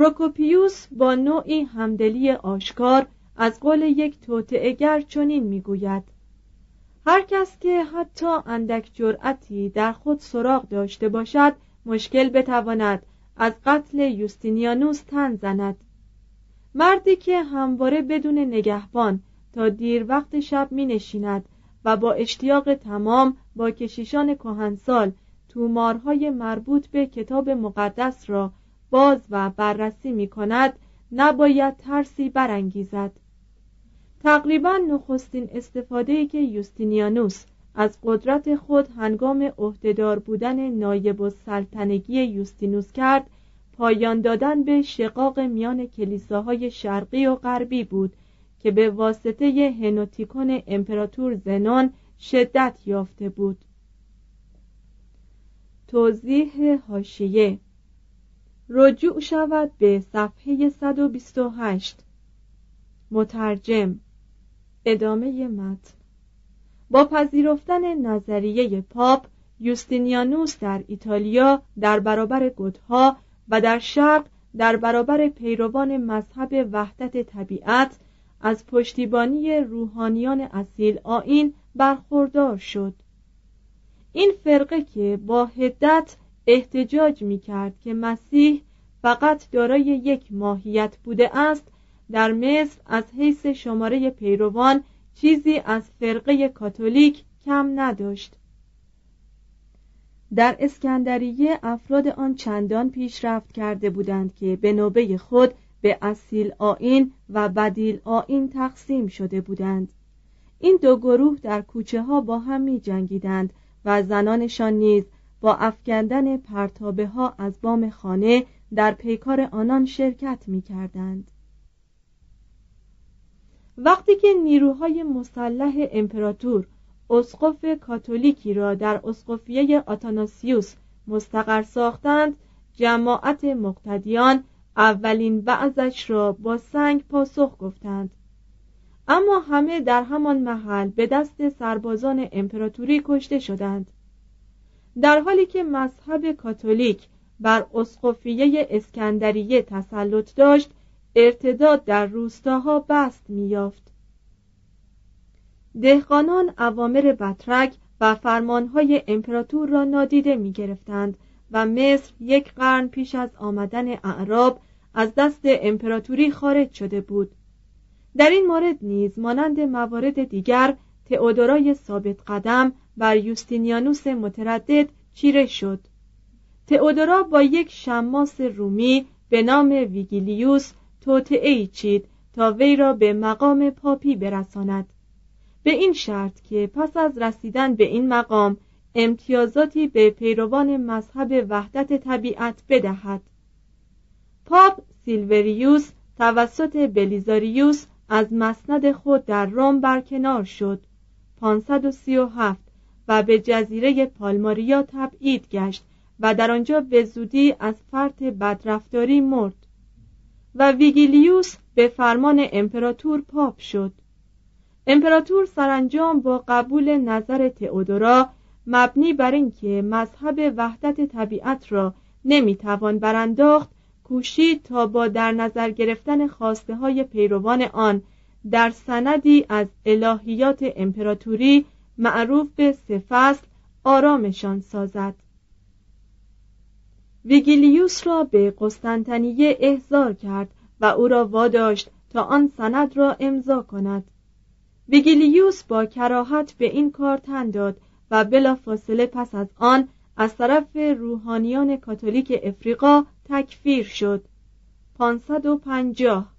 پروکوپیوس با نوعی همدلی آشکار از قول یک توطئه‌گر چنین می‌گوید. هر کس که حتی اندک جرأتی در خود سراغ داشته باشد مشکل بتواند از قتل یوستینیانوس تن زند. مردی که همواره بدون نگهبان تا دیر وقت شب می نشیند و با اشتیاق تمام با کشیشان کهنسال تومارهای مربوط به کتاب مقدس را باز و بررسی می کند نباید ترسی برانگیزد. تقریبا نخستین استفاده که یوستینیانوس از قدرت خود هنگام عهدهدار بودن نایب السلطنگی یوستینوس کرد پایان دادن به شقاق میان کلیساهای شرقی و غربی بود که به واسطه هنوتیکون امپراتور زنون شدت یافته بود. توضیح هاشیه رجوع شود به صفحه 128 مترجم. ادامه متن. با پذیرفتن نظریه پاپ یوستینیانوس در ایتالیا در برابر گوتها و در شرق در برابر پیروان مذهب وحدت طبیعت از پشتیبانی روحانیان اصیل آین برخوردار شد. این فرقه که با هدت احتجاج می کرد که مسیح فقط دارای یک ماهیت بوده است در مصر از حیث شماره پیروان چیزی از فرقه کاتولیک کم نداشت. در اسکندریه افراد آن چندان پیشرفت کرده بودند که به نوبه خود به اصیل آین و بدیل آین تقسیم شده بودند. این دو گروه در کوچه ها با هم می جنگیدند و زنانشان نیز با افکندن پرتابه ها از بام خانه در پیکار آنان شرکت می کردند. وقتی که نیروهای مسلح امپراتور اسقف کاتولیکی را در اسقفیه آتاناسیوس مستقر ساختند جماعت مقتدیان اولین بعضش را با سنگ پاسخ گفتند اما همه در همان محل به دست سربازان امپراتوری کشته شدند در حالی که مذهب کاتولیک بر اسقفیه اسکندریه تسلط داشت ارتداد در روستاها بست میافت دهقانان اوامر بطرک و فرمانهای امپراتور را نادیده می گرفتند و مصر یک قرن پیش از آمدن اعراب از دست امپراتوری خارج شده بود. در این مورد نیز مانند موارد دیگر تئودورای ثابت قدم بر یوستینیانوس متردد چیره شد. تئودورا با یک شماس رومی به نام ویگیلیوس توطعه چید تا وی را به مقام پاپی برساند. به این شرط که پس از رسیدن به این مقام امتیازاتی به پیروان مذهب وحدت طبیعت بدهد. پاپ سیلوریوس توسط بلیزاریوس از مسند خود در روم برکنار شد. 537 و به جزیره پالماریا تبعید گشت و در آنجا به زودی از فرط بدرفتاری مرد و ویگیلیوس به فرمان امپراتور پاپ شد. امپراتور سرانجام با قبول نظر تئودورا مبنی بر اینکه مذهب وحدت طبیعت را نمی‌توان برانداخت کوشید تا با در نظر گرفتن خواسته های پیروان آن در سندی از الهیات امپراتوری معروف به سفصل آرامشان سازد. ویگیلیوس را به قسطنطنیه احضار کرد و او را واداشت تا آن سند را امضا کند. ویگیلیوس با کراهت به این کار تن داد و بلافاصله پس از آن از طرف روحانیان کاتولیک افریقا تکفیر شد. 550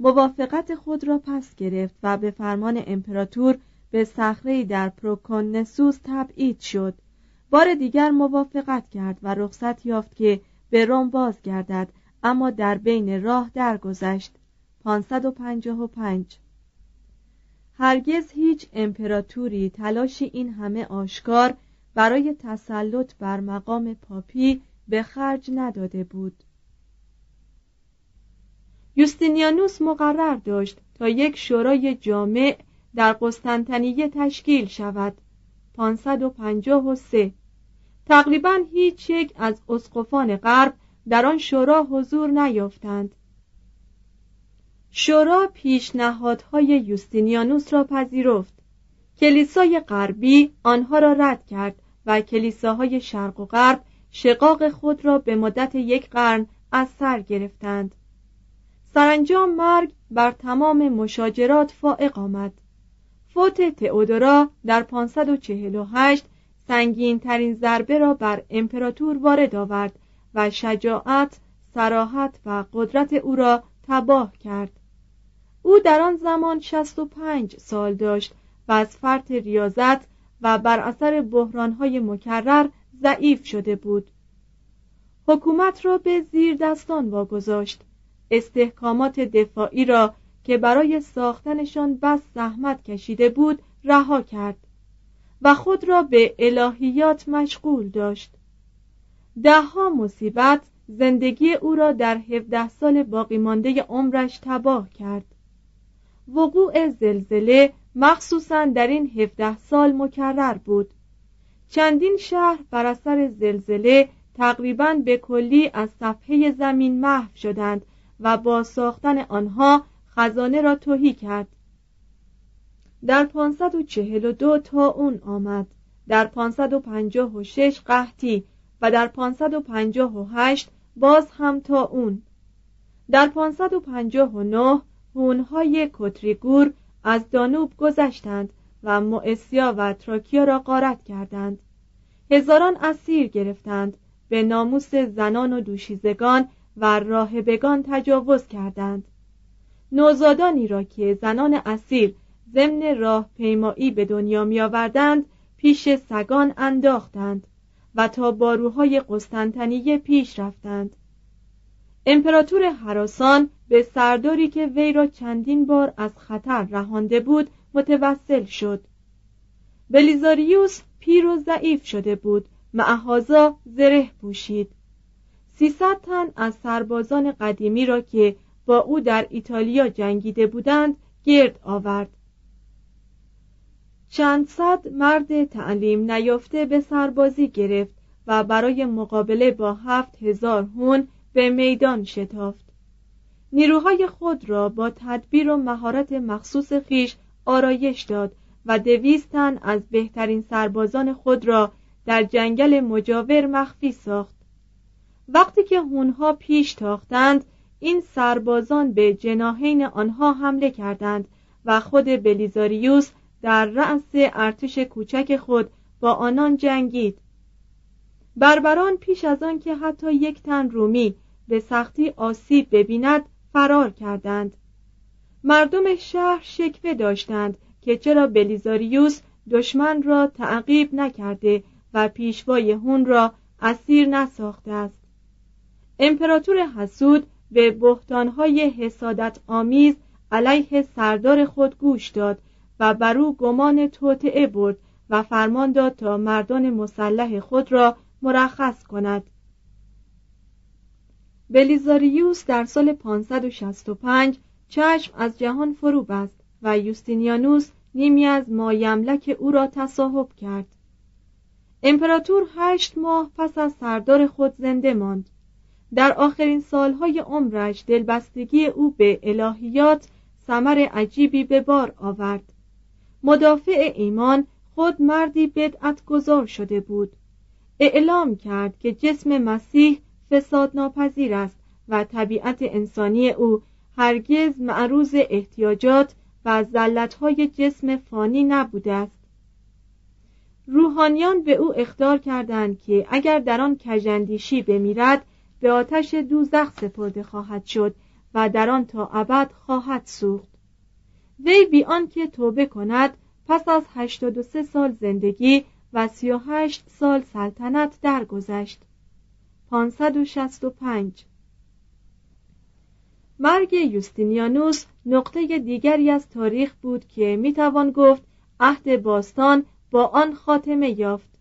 موافقت خود را پس گرفت و به فرمان امپراتور به صخره در پروکونسوس تبعید شد. بار دیگر موافقت کرد و رخصت یافت که به روم بازگردد اما در بین راه درگذشت. 555 هرگز هیچ امپراتوری تلاشی این همه آشکار برای تسلط بر مقام پاپی به خرج نداده بود. یوستینیانوس مقرر داشت تا یک شورای جامع در قسطنطنیه تشکیل شود. 553 تقریبا هیچ یک از اسقفان غرب در آن شورا حضور نیافتند. شورا پیشنهادهای یوستینیانوس را پذیرفت. کلیسای غربی آنها را رد کرد و کلیساهای شرق و غرب شقاق خود را به مدت یک قرن از سر گرفتند. سرانجام مرگ بر تمام مشاجرات فائق آمد. فوت تئودورا در 548 سنگین ترین ضربه را بر امپراتور وارد آورد و شجاعت، سراحت و قدرت او را تباه کرد. او در آن زمان 65 سال داشت و از فرط ریاضت و بر اثر بحرانهای مکرر ضعیف شده بود. حکومت را به زیر دستان واگذاشت. استحکامات دفاعی را که برای ساختنشان بس زحمت کشیده بود رها کرد و خود را به الهیات مشغول داشت. دهها مصیبت زندگی او را در هفده سال باقی مانده عمرش تباه کرد. وقوع زلزله مخصوصا در این هفده سال مکرر بود. چندین شهر بر اثر زلزله تقریبا به کلی از صفحه زمین محو شدند و با ساختن آنها خزانه را توهی کرد. در 542 تا اون آمد. در 556 قحطی و در 558 باز هم تا اون. در 559 هونهای کتریگور از دانوب گذشتند و مؤسیا و تراکیا را غارت کردند. هزاران اسیر گرفتند. به ناموس زنان و دوشیزگان و راهبگان تجاوز کردند. نوزادانی را که زنان اسیر ضمن راه پیمایی به دنیا می آوردند پیش سگان انداختند و تا باروهای قسطنطنیه پیش رفتند. امپراتور حراسان به سرداری که وی را چندین بار از خطر رهانده بود متوسل شد. بلیزاریوس پیر و ضعیف شده بود معهازا زره پوشید. سیصد تن از سربازان قدیمی را که با او در ایتالیا جنگیده بودند گرد آورد. چند صد مرد تعلیم نیافته به سربازی گرفت و برای مقابله با هفت هزار هون به میدان شتافت. نیروهای خود را با تدبیر و مهارت مخصوص خیش آرایش داد و دویستن از بهترین سربازان خود را در جنگل مجاور مخفی ساخت. وقتی که هونها پیش تاختند این سربازان به جناهین آنها حمله کردند و خود بلیزاریوس در رأس ارتش کوچک خود با آنان جنگید. بربران پیش از آن که حتی یک تن رومی به سختی آسیب ببیند فرار کردند. مردم شهر شکوه داشتند که چرا بلیزاریوس دشمن را تعقیب نکرده و پیشوای هون را اسیر نساخته است. امپراتور حسود به بحتانهای حسادت آمیز علیه سردار خود گوش داد و بر او گمان توطعه برد و فرمان داد تا مردان مسلح خود را مرخص کند. بلیزاریوس در سال 565 چشم از جهان فرو بست و یوستینیانوس نیمی از مایملک او را تصاحب کرد. امپراتور هشت ماه پس از سردار خود زنده ماند. در آخرین سالهای عمرش دلبستگی او به الهیات ثمر عجیبی به بار آورد. مدافع ایمان خود مردی بدعت گذار شده بود. اعلام کرد که جسم مسیح فساد ناپذیر است و طبیعت انسانی او هرگز معروض احتیاجات و زلتهای جسم فانی نبوده است. روحانیان به او اختار کردند که اگر در آن کژندیشی بمیرد به آتش دوزخ سپرده خواهد شد و در آن تا ابد خواهد سوخت. وی بی آنکه توبه کند پس از 83 سال زندگی و 38 سال سلطنت درگذشت. 565 مرگ یوستینیانوس نقطه دیگری از تاریخ بود که می‌توان گفت عهد باستان با آن خاتمه یافت.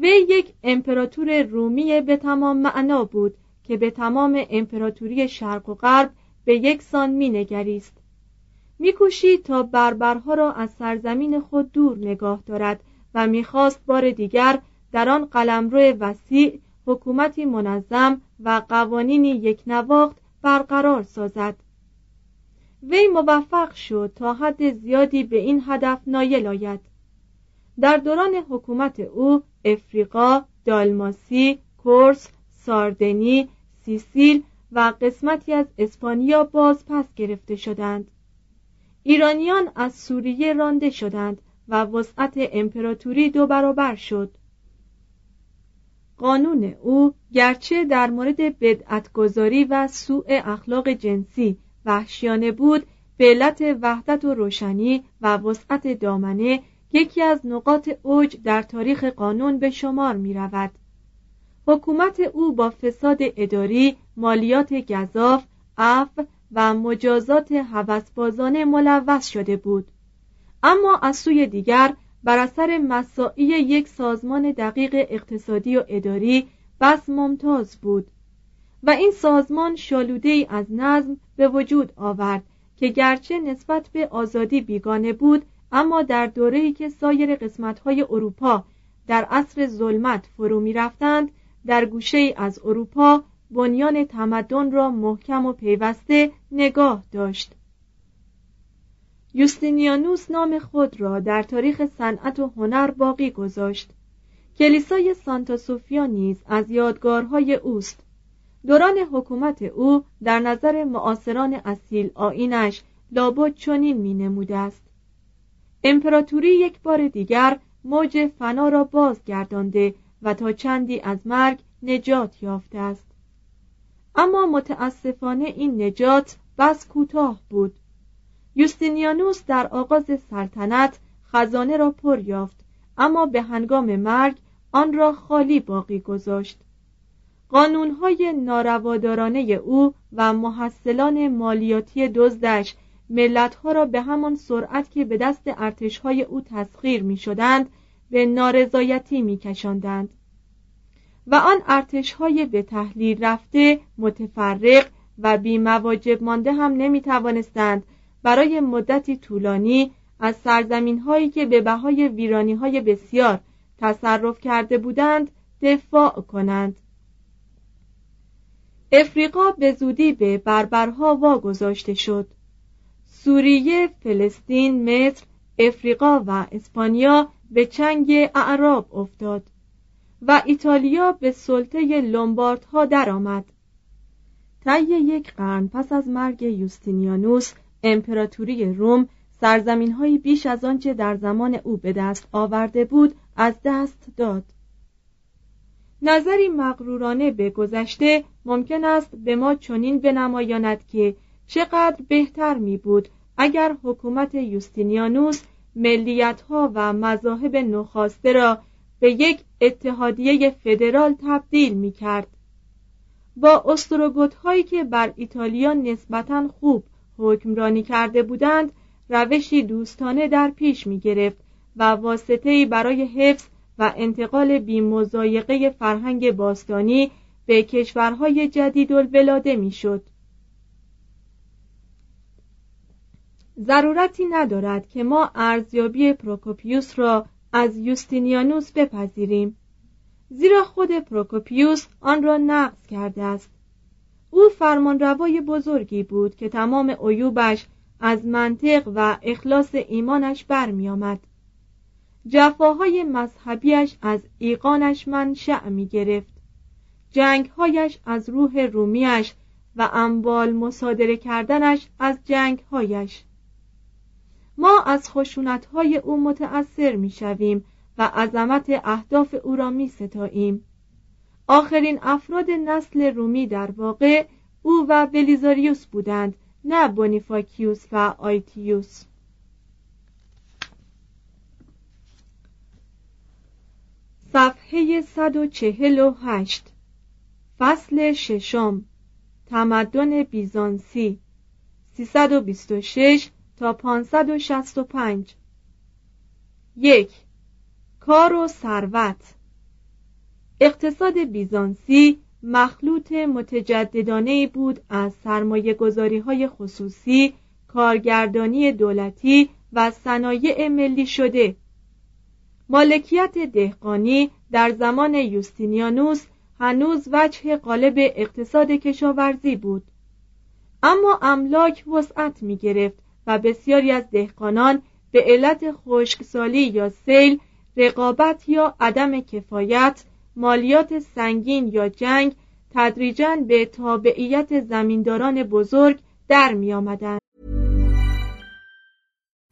وی یک امپراتور رومی به تمام معنا بود که به تمام امپراتوری شرق و غرب به یک سان مینگریست. میکوشید تا بربرها را از سرزمین خود دور نگاه دارد و می‌خواست بار دیگر در آن قلمرو وسیع حکومتی منظم و قوانینی یک نواخت برقرار سازد. وی موفق شد تا حد زیادی به این هدف نایل آید. در دوران حکومت او افریقا، دالماسی، کورس، ساردنی، سیسیل و قسمتی از اسپانیا باز پس گرفته شدند. ایرانیان از سوریه رانده شدند و وسعت امپراتوری دو برابر شد. قانون او گرچه در مورد بدعتگذاری و سوء اخلاق جنسی وحشیانه بود به علت وحدت و روشنی و وسعت دامنه یکی از نقاط اوج در تاریخ قانون به شمار می رود. حکومت او با فساد اداری، مالیات گذاف، عفو و مجازات هوسبازانه ملوث شده بود. اما از سوی دیگر بر اثر مساعی یک سازمان دقیق اقتصادی و اداری بس ممتاز بود و این سازمان شالوده ای از نظم به وجود آورد که گرچه نسبت به آزادی بیگانه بود اما در دوره‌ای که سایر قسمت‌های اروپا در عصر ظلمت فرو می‌رفتند در گوشه از اروپا بنیان تمدن را محکم و پیوسته نگاه داشت. یوستینیانوس نام خود را در تاریخ صنعت و هنر باقی گذاشت. کلیسای سانتا سوفیا نیز از یادگارهای اوست. دوران حکومت او در نظر معاصران اصیل آینش لابد چنین می نموده است. امپراتوری یک بار دیگر موج فنا را بازگردانده و تا چندی از مرگ نجات یافته است. اما متاسفانه این نجات بس کوتاه بود. یوستینیانوس در آغاز سلطنت خزانه را پر یافت اما به هنگام مرگ آن را خالی باقی گذاشت. قانونهای ناروادارانه او و محصلان مالیاتی دزدش ملتها را به همان سرعت که به دست ارتشهای او تسخیر می شدند به نارضایتی می کشندند. و آن ارتش های به تحلیل رفته متفرق و بی مواجب مانده هم نمی توانستند برای مدتی طولانی از سرزمین هایی که به بهای ویرانی های بسیار تصرف کرده بودند دفاع کنند افریقا به زودی به بربرها واگذاشته شد سوریه، فلسطین، مصر، افریقا و اسپانیا به چنگ اعراب افتاد و ایتالیا به سلطه لومباردها درآمد. طی یک قرن پس از مرگ یوستینیانوس امپراتوری روم سرزمین بیش از آنچه در زمان او به دست آورده بود از دست داد نظری مغرورانه به گذشته ممکن است به ما چنین بنمایاند که چقدر بهتر می بود اگر حکومت یوستینیانوس ملیتها و مذاهب نخواسته را به یک اتحادیه فدرال تبدیل می کرد. با استروگوت هایی که بر ایتالیا نسبتا خوب حکمرانی کرده بودند روشی دوستانه در پیش می گرفت و واسطه‌ای برای حفظ و انتقال بیمزایقه فرهنگ باستانی به کشورهای جدید الولاده می شد. ضرورتی ندارد که ما ارزیابی پروکوپیوس را از یوستینیانوس بپذیریم. زیرا خود پروکوپیوس آن را نقض کرده است. او فرمانروای بزرگی بود که تمام عیوبش از منطق و اخلاص ایمانش برمیآمد. جفاهای مذهبیش از ایقانش منشأ می گرفت جنگهایش از روح رومیش و انبال مصادره کردنش از جنگهایش. ما از خشونتهای او متأثر می شویم و عظمت اهداف او را می ستاییم آخرین افراد نسل رومی در واقع او و بلیزاریوس بودند نه بونیفاکیوس و آیتیوس. صفحه 148 فصل ششم. تمدن بیزانسی. 326 تا 565 یک کار و ثروت. اقتصاد بیزانسی مخلوط متجددانه بود از سرمایه گذاری های خصوصی، کارگردانی دولتی و صنایع ملی شده. مالکیت دهقانی در زمان یوستینیانوس هنوز وجه قالب اقتصاد کشاورزی بود. اما املاک وسعت می گرفت و بسیاری از دهقانان به علت خشکسالی یا سیل رقابت یا عدم کفایت مالیات سنگین یا جنگ تدریجا به تابعیت زمینداران بزرگ در می.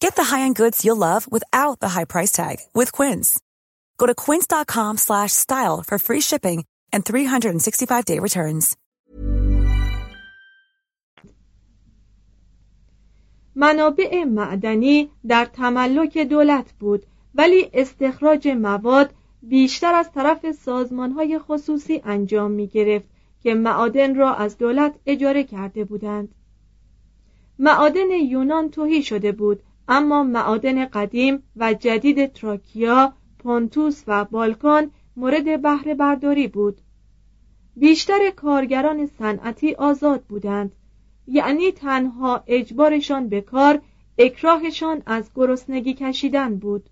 Get the high-end goods you'll love without the high price tag with Quince. Go to quince.com slash style for free shipping and 365-day returns. منابع معدنی در تملک دولت بود ولی استخراج مواد بیشتر از طرف سازمانهای خصوصی انجام می گرفت که معادن را از دولت اجاره کرده بودند معادن یونان توهی شده بود اما معادن قدیم و جدید تراکیا، پونتوس و بالکان مورد بهره برداری بود. بیشتر کارگران صنعتی آزاد بودند یعنی تنها اجبارشان به کار اکراهشان از گرسنگی کشیدن بود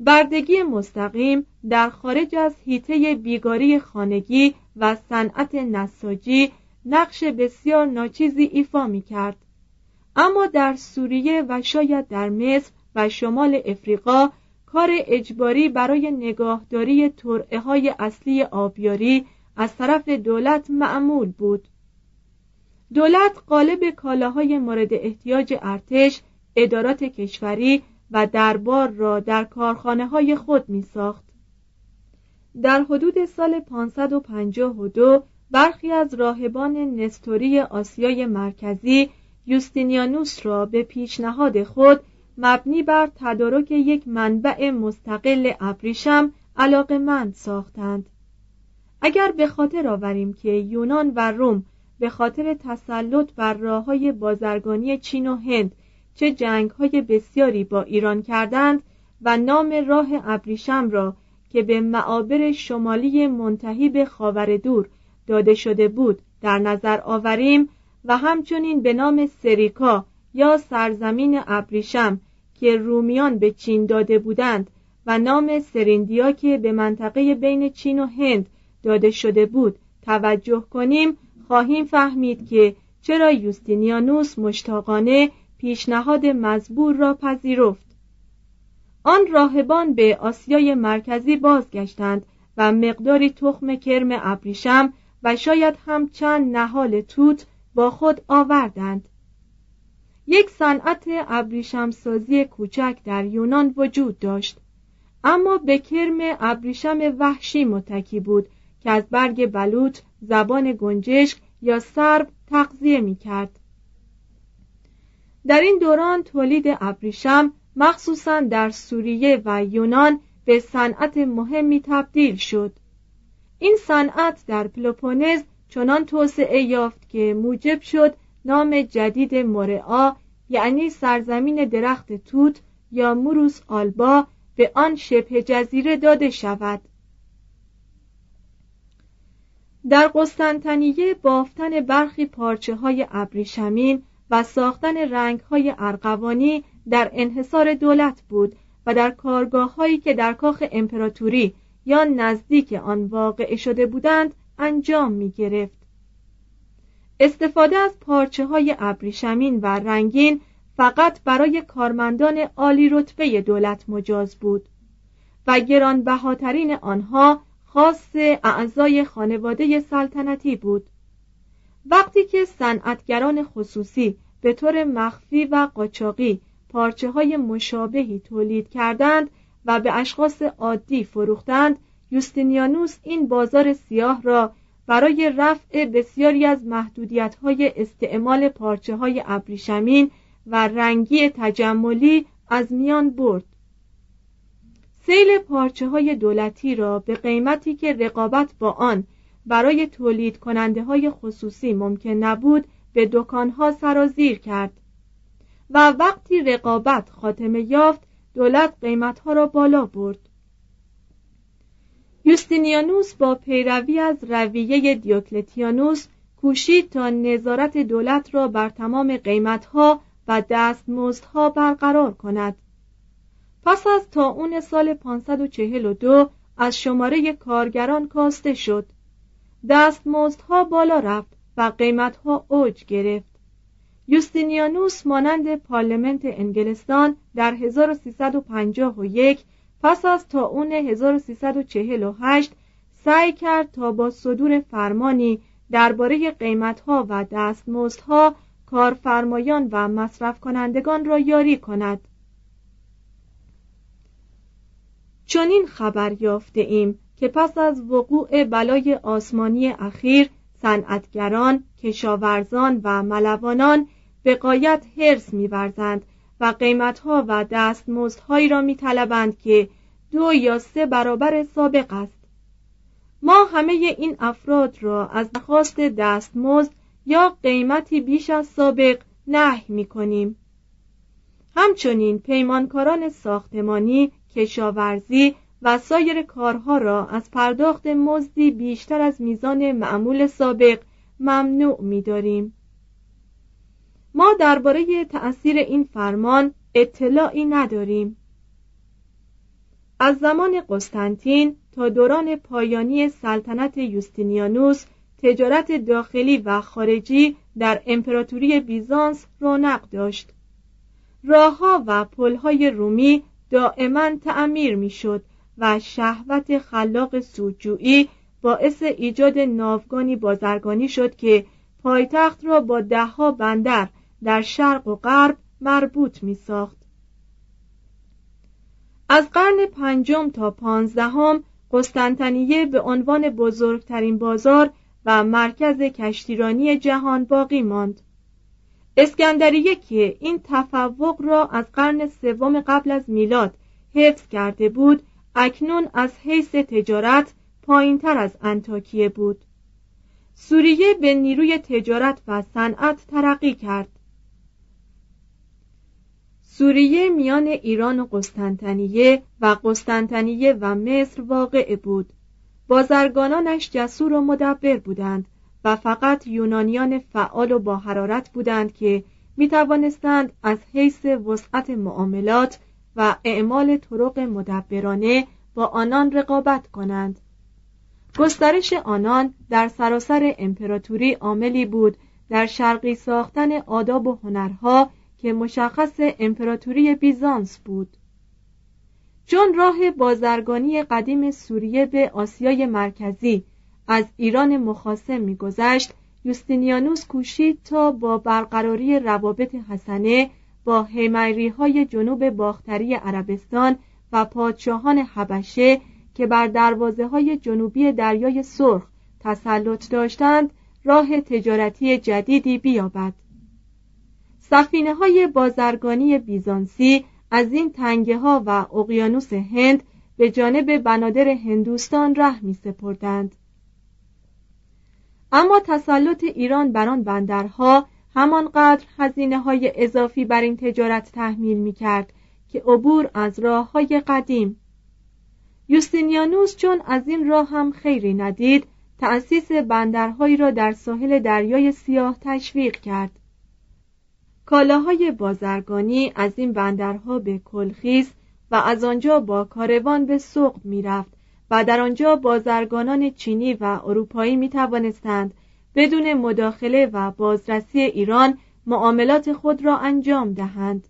بردگی مستقیم در خارج از حیطه بیگاری خانگی و صنعت نساجی نقش بسیار ناچیزی ایفا می کرد. اما در سوریه و شاید در مصر و شمال افریقا کار اجباری برای نگاهداری ترعه های اصلی آبیاری از طرف دولت معمول بود دولت قالب کالاهای مورد احتیاج ارتش ادارات کشوری و دربار را در کارخانه های خود می ساخت. در حدود سال 552 برخی از راهبان نستوری آسیای مرکزی یوستینیانوس را به پیشنهاد خود مبنی بر تدارک یک منبع مستقل ابریشم علاقمند ساختند. اگر به خاطر آوریم که یونان و روم به خاطر تسلط بر راه های بازرگانی چین و هند چه جنگ های بسیاری با ایران کردند و نام راه ابریشم را که به معابر شمالی منتهی به خاور دور داده شده بود در نظر آوریم و همچنین به نام سریکا یا سرزمین ابریشم که رومیان به چین داده بودند و نام سریندیا که به منطقه بین چین و هند داده شده بود توجه کنیم خواهیم فهمید که چرا یوستینیانوس مشتاقانه پیشنهاد مزبور را پذیرفت. آن راهبان به آسیای مرکزی بازگشتند و مقداری تخم کرم ابریشم و شاید هم چند نهال توت با خود آوردند یک صنعت ابریشم سازی کوچک در یونان وجود داشت اما به کرم ابریشم وحشی متکی بود که از برگ بلوط زبان گنجشک یا سرب تغذیه می کرد. در این دوران تولید ابریشم مخصوصا در سوریه و یونان به صنعت مهمی تبدیل شد این صنعت در پلوپونز چنان توسعه یافت که موجب شد نام جدید مورعا یعنی سرزمین درخت توت یا موروس آلبا به آن شبه جزیره داده شود. در قسطنطنیه بافتن برخی پارچه های ابریشمین و ساختن رنگ های ارغوانی در انحصار دولت بود و در کارگاه هایی که در کاخ امپراتوری یا نزدیک آن واقع شده بودند انجام می گرفت. استفاده از پارچه های ابریشمین و رنگین فقط برای کارمندان عالی رتبه دولت مجاز بود و گرانبهاترین آنها خاص اعضای خانواده سلطنتی بود وقتی که صنعتگران خصوصی به طور مخفی و قاچاقی پارچه های مشابهی تولید کردند و به اشخاص عادی فروختند یوستینیانوس این بازار سیاه را برای رفع بسیاری از محدودیت های استعمال پارچه های ابریشمین و رنگی تجملی از میان برد. سیل پارچه های دولتی را به قیمتی که رقابت با آن برای تولید کننده های خصوصی ممکن نبود به دکانها سرازیر کرد و وقتی رقابت خاتمه یافت دولت قیمتها را بالا برد. یوستینیانوس با پیروی از رویه دیوکلتیانوس کوشید تا نظارت دولت را بر تمام قیمتها و دستمزدها برقرار کند. پس از تا اون سال 542 از شماره کارگران کاسته شد. دستمزدها بالا رفت و قیمتها اوج گرفت. یوستینیانوس مانند پارلمنت انگلستان در 1351 پس از تا اون 1348 سعی کرد تا با صدور فرمانی درباره قیمتها و دستمزدها کارفرمایان و مصرف کنندگان را یاری کند. چنین خبر یافته ایم که پس از وقوع بلای آسمانی اخیر صنعتگران، کشاورزان و ملوانان به قایت حرس می‌ورزند و قیمتها و دستمزدهایی را میطلبند که دو یا سه برابر سابق است ما همه این افراد را از خواست دستمزد یا قیمتی بیش از سابق نهی می کنیم همچنین پیمانکاران ساختمانی کشاورزی و سایر کارها را از پرداخت مزدی بیشتر از میزان معمول سابق ممنوع می‌داریم. ما درباره تأثیر این فرمان اطلاعی نداریم. از زمان قسطنطین تا دوران پایانی سلطنت یوستینیانوس تجارت داخلی و خارجی در امپراتوری بیزانس رونق داشت. راهها و پلهای رومی دائما تعمیر می‌شد و شهوت خلاق سودجویی باعث ایجاد ناوگانی بازرگانی شد که پایتخت را با دهها بندر در شرق و غرب مربوط می ساخت. از قرن پنجم تا پانزدهم قسطنطنیه به عنوان بزرگترین بازار و مرکز کشتیرانی جهان باقی ماند. اسکندریه که این تفوق را از قرن سوم قبل از میلاد حفظ کرده بود اکنون از حیث تجارت پایین تر از انتاکیه بود سوریه به نیروی تجارت و صنعت ترقی کرد سوریه میان ایران و قسطنطنیه و قسطنطنیه و مصر واقع بود. بازرگانانش جسور و مدبر بودند و فقط یونانیان فعال و با حرارت بودند که می توانستند از حیث وسعت معاملات و اعمال طرق مدبرانه با آنان رقابت کنند. گسترش آنان در سراسر امپراتوری عاملی بود در شرقی ساختن آداب و هنرها که مشخص امپراتوری بیزانس بود. چون راه بازرگانی قدیم سوریه به آسیای مرکزی از ایران مخاسم میگذشت یوستینیانوس کوشید تا با برقراری روابط حسنه با هیمری های جنوب باختری عربستان و پادشاهان حبشه که بر دروازه های جنوبی دریای سرخ تسلط داشتند راه تجارتی جدیدی بیابد. سفینه های بازرگانی بیزانسی از این تنگه ها و اقیانوس هند به جانب بنادر هندوستان ره می سپردند. اما تسلط ایران بر آن بندرها همانقدر هزینه های اضافی بر این تجارت تحمیل می کرد که عبور از راه های قدیم یوستینیانوس چون از این راه هم خیری ندید تأسیس بندرهایی را در ساحل دریای سیاه تشویق کرد کالاهای بازرگانی از این بندرها به کلخیس و از آنجا با کاروان به سوق می‌رفت و در آنجا بازرگانان چینی و اروپایی می توانستند بدون مداخله و بازرسی ایران معاملات خود را انجام دهند.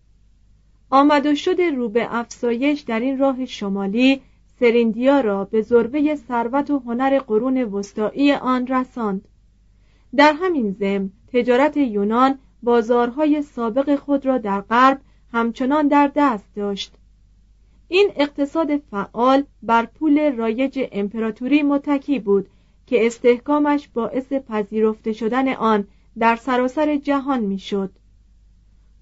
آمد و شد رو به افسایش در این راه شمالی سریندیا را به ذروه ثروت و هنر قرون وسطایی آن رساند. در همین زم تجارت یونان بازارهای سابق خود را در غرب همچنان در دست داشت این اقتصاد فعال بر پول رایج امپراتوری متکی بود که استحکامش باعث پذیرفته شدن آن در سراسر جهان می‌شد.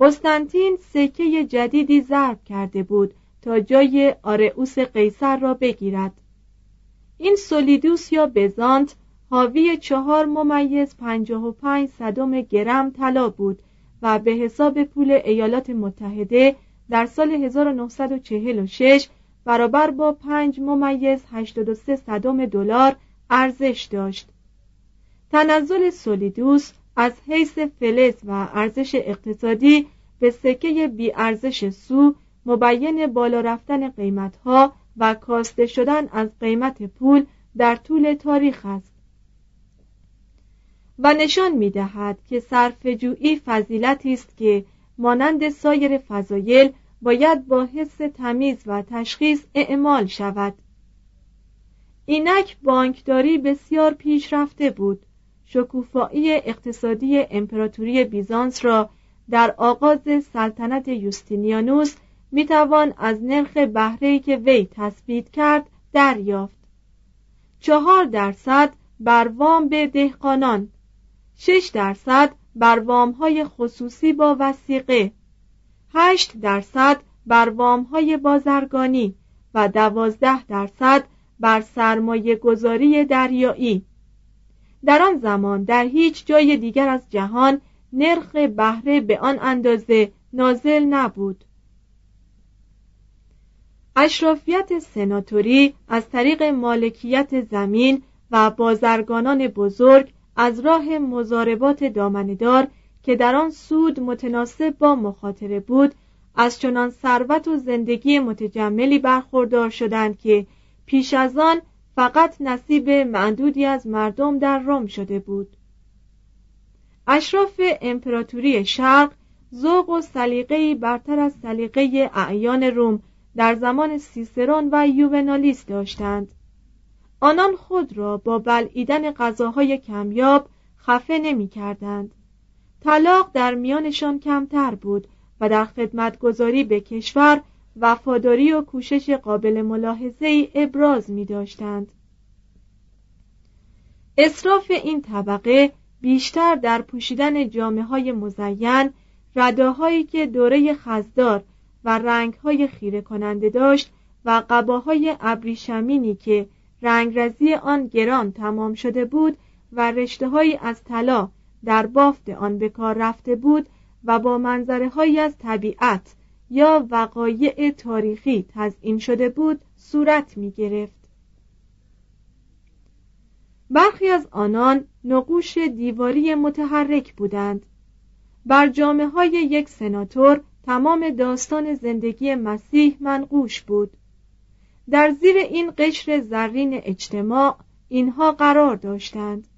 قسطنطین سکه جدیدی ضرب کرده بود تا جای آرئوس قیصر را بگیرد این سولیدوس یا بزانت حاوی چهار ممیز پنجاه و پنج صدم گرم طلا بود و به حساب پول ایالات متحده در سال 1946 برابر با پنج ممیز 83 صدم دلار ارزش داشت. تنزل سولیدوس از حیث فلز و ارزش اقتصادی به سکه بی ارزش سو مبین بالا رفتن قیمتها و کاسته شدن از قیمت پول در طول تاریخ است. و نشان می دهد که صرفجویی فضیلتی است که مانند سایر فضایل باید با حس تمیز و تشخیص اعمال شود. اینک بانکداری بسیار پیشرفته بود. شکوفایی اقتصادی امپراتوری بیزانس را در آغاز سلطنت یوستینیانوس می‌توان از نرخ بهره‌ای که وی تثبیت کرد دریافت. چهار درصد بر وام به دهقانان شش درصد بر های خصوصی با وسیقه هشت درصد بر های بازرگانی و دوازده درصد بر سرمایه گذاری دریایی. در آن زمان در هیچ جای دیگر از جهان نرخ بهره به آن اندازه نازل نبود. اشرافیت سناتوری از طریق مالکیت زمین و بازرگانان بزرگ از راه مزاربات دامندار که در آن سود متناسب با مخاطره بود از چنان ثروت و زندگی متجملی برخوردار شدند که پیش از آن فقط نصیب معدودی از مردم در روم شده بود. اشراف امپراتوری شرق ذوق و سلیقه‌ای برتر از سلیقه اعیان روم در زمان سیسرون و یوونالیس داشتند. آنان خود را با بلعیدن غذاهای کمیاب خفه نمی کردند. طلاق در میانشان کمتر بود و در خدمتگذاری به کشور وفاداری و کوشش قابل ملاحظه ای ابراز می داشتند. اصراف این طبقه بیشتر در پوشیدن جامعه های مزین رداهایی که دوره خزدار و رنگهای خیره کننده داشت و قباهای ابریشمینی که رنگرزی آن گران تمام شده بود و رشته از طلا در بافت آن به کار رفته بود و با منظره های از طبیعت یا وقایع تاریخی تزئین شده بود صورت می گرفت. برخی از آنان نقوش دیواری متحرک بودند بر جامعه های یک سناتور تمام داستان زندگی مسیح منقوش بود در زیر این قشر زرین اجتماع اینها قرار داشتند.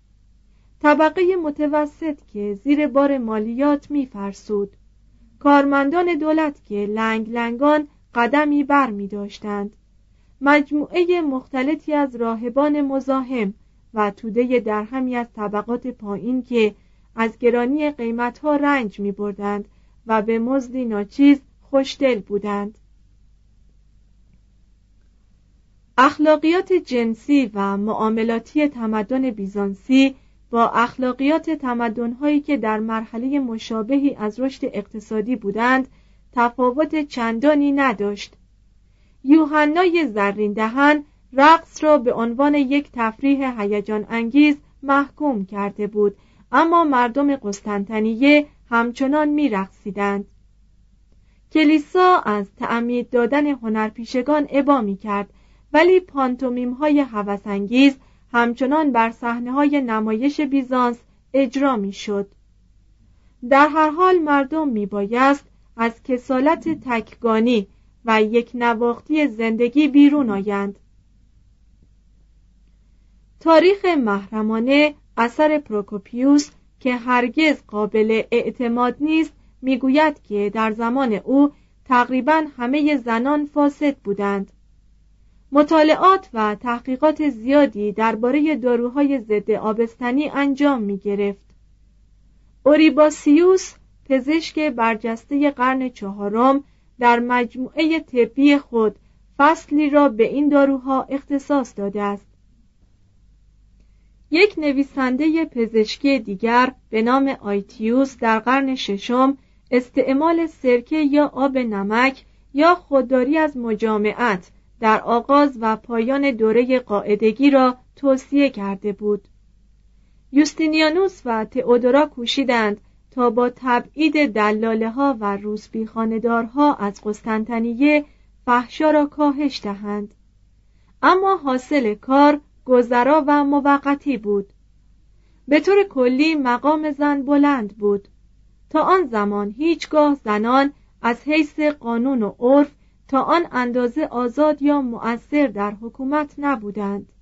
طبقه متوسط که زیر بار مالیات میفرسود. کارمندان دولت که لنگ لنگان قدمی بر می داشتند مجموعه مختلفی از راهبان مزاحم و توده درهمی از طبقات پایین که از گرانی قیمتها رنج می بردند و به مزدی ناچیز خوشدل بودند. اخلاقیات جنسی و معاملاتی تمدن بیزانسی با اخلاقیات تمدنهایی که در مرحله مشابهی از رشد اقتصادی بودند تفاوت چندانی نداشت. یوحنای زرین دهن رقص را به عنوان یک تفریح هیجان انگیز محکوم کرده بود اما مردم قسطنطنیه همچنان میرقصیدند. کلیسا از تعمید دادن هنرپیشگان ابا می کرد ولی پانتومیم های هوسانگیز همچنان بر صحنه های نمایش بیزانس اجرا می شد. در هر حال مردم می بایست از کسالت تکگانی و یک نواختی زندگی بیرون آیند. تاریخ محرمانه اثر پروکوپیوس که هرگز قابل اعتماد نیست می‌گوید که در زمان او تقریبا همه زنان فاسد بودند مطالعات و تحقیقات زیادی درباره داروهای ضد آبستنی انجام می گرفت. اوریباسیوس پزشک برجسته قرن چهارم در مجموعه طبی خود فصلی را به این داروها اختصاص داده است. یک نویسنده پزشکی دیگر به نام آیتیوس در قرن ششم استعمال سرکه یا آب نمک یا خودداری از مجامعت در آغاز و پایان دوره قاعدگی را توصیه کرده بود. یوستینیانوس و تئودورا کوشیدند تا با تبعید دلاله ها و روسبی خاندارها از قسطنطنیه فحشا را کاهش دهند. اما حاصل کار گذرا و موقتی بود. به طور کلی مقام زن بلند بود. تا آن زمان هیچگاه زنان از حیث قانون و عرف تا آن اندازه آزاد یا مؤثر در حکومت نبودند.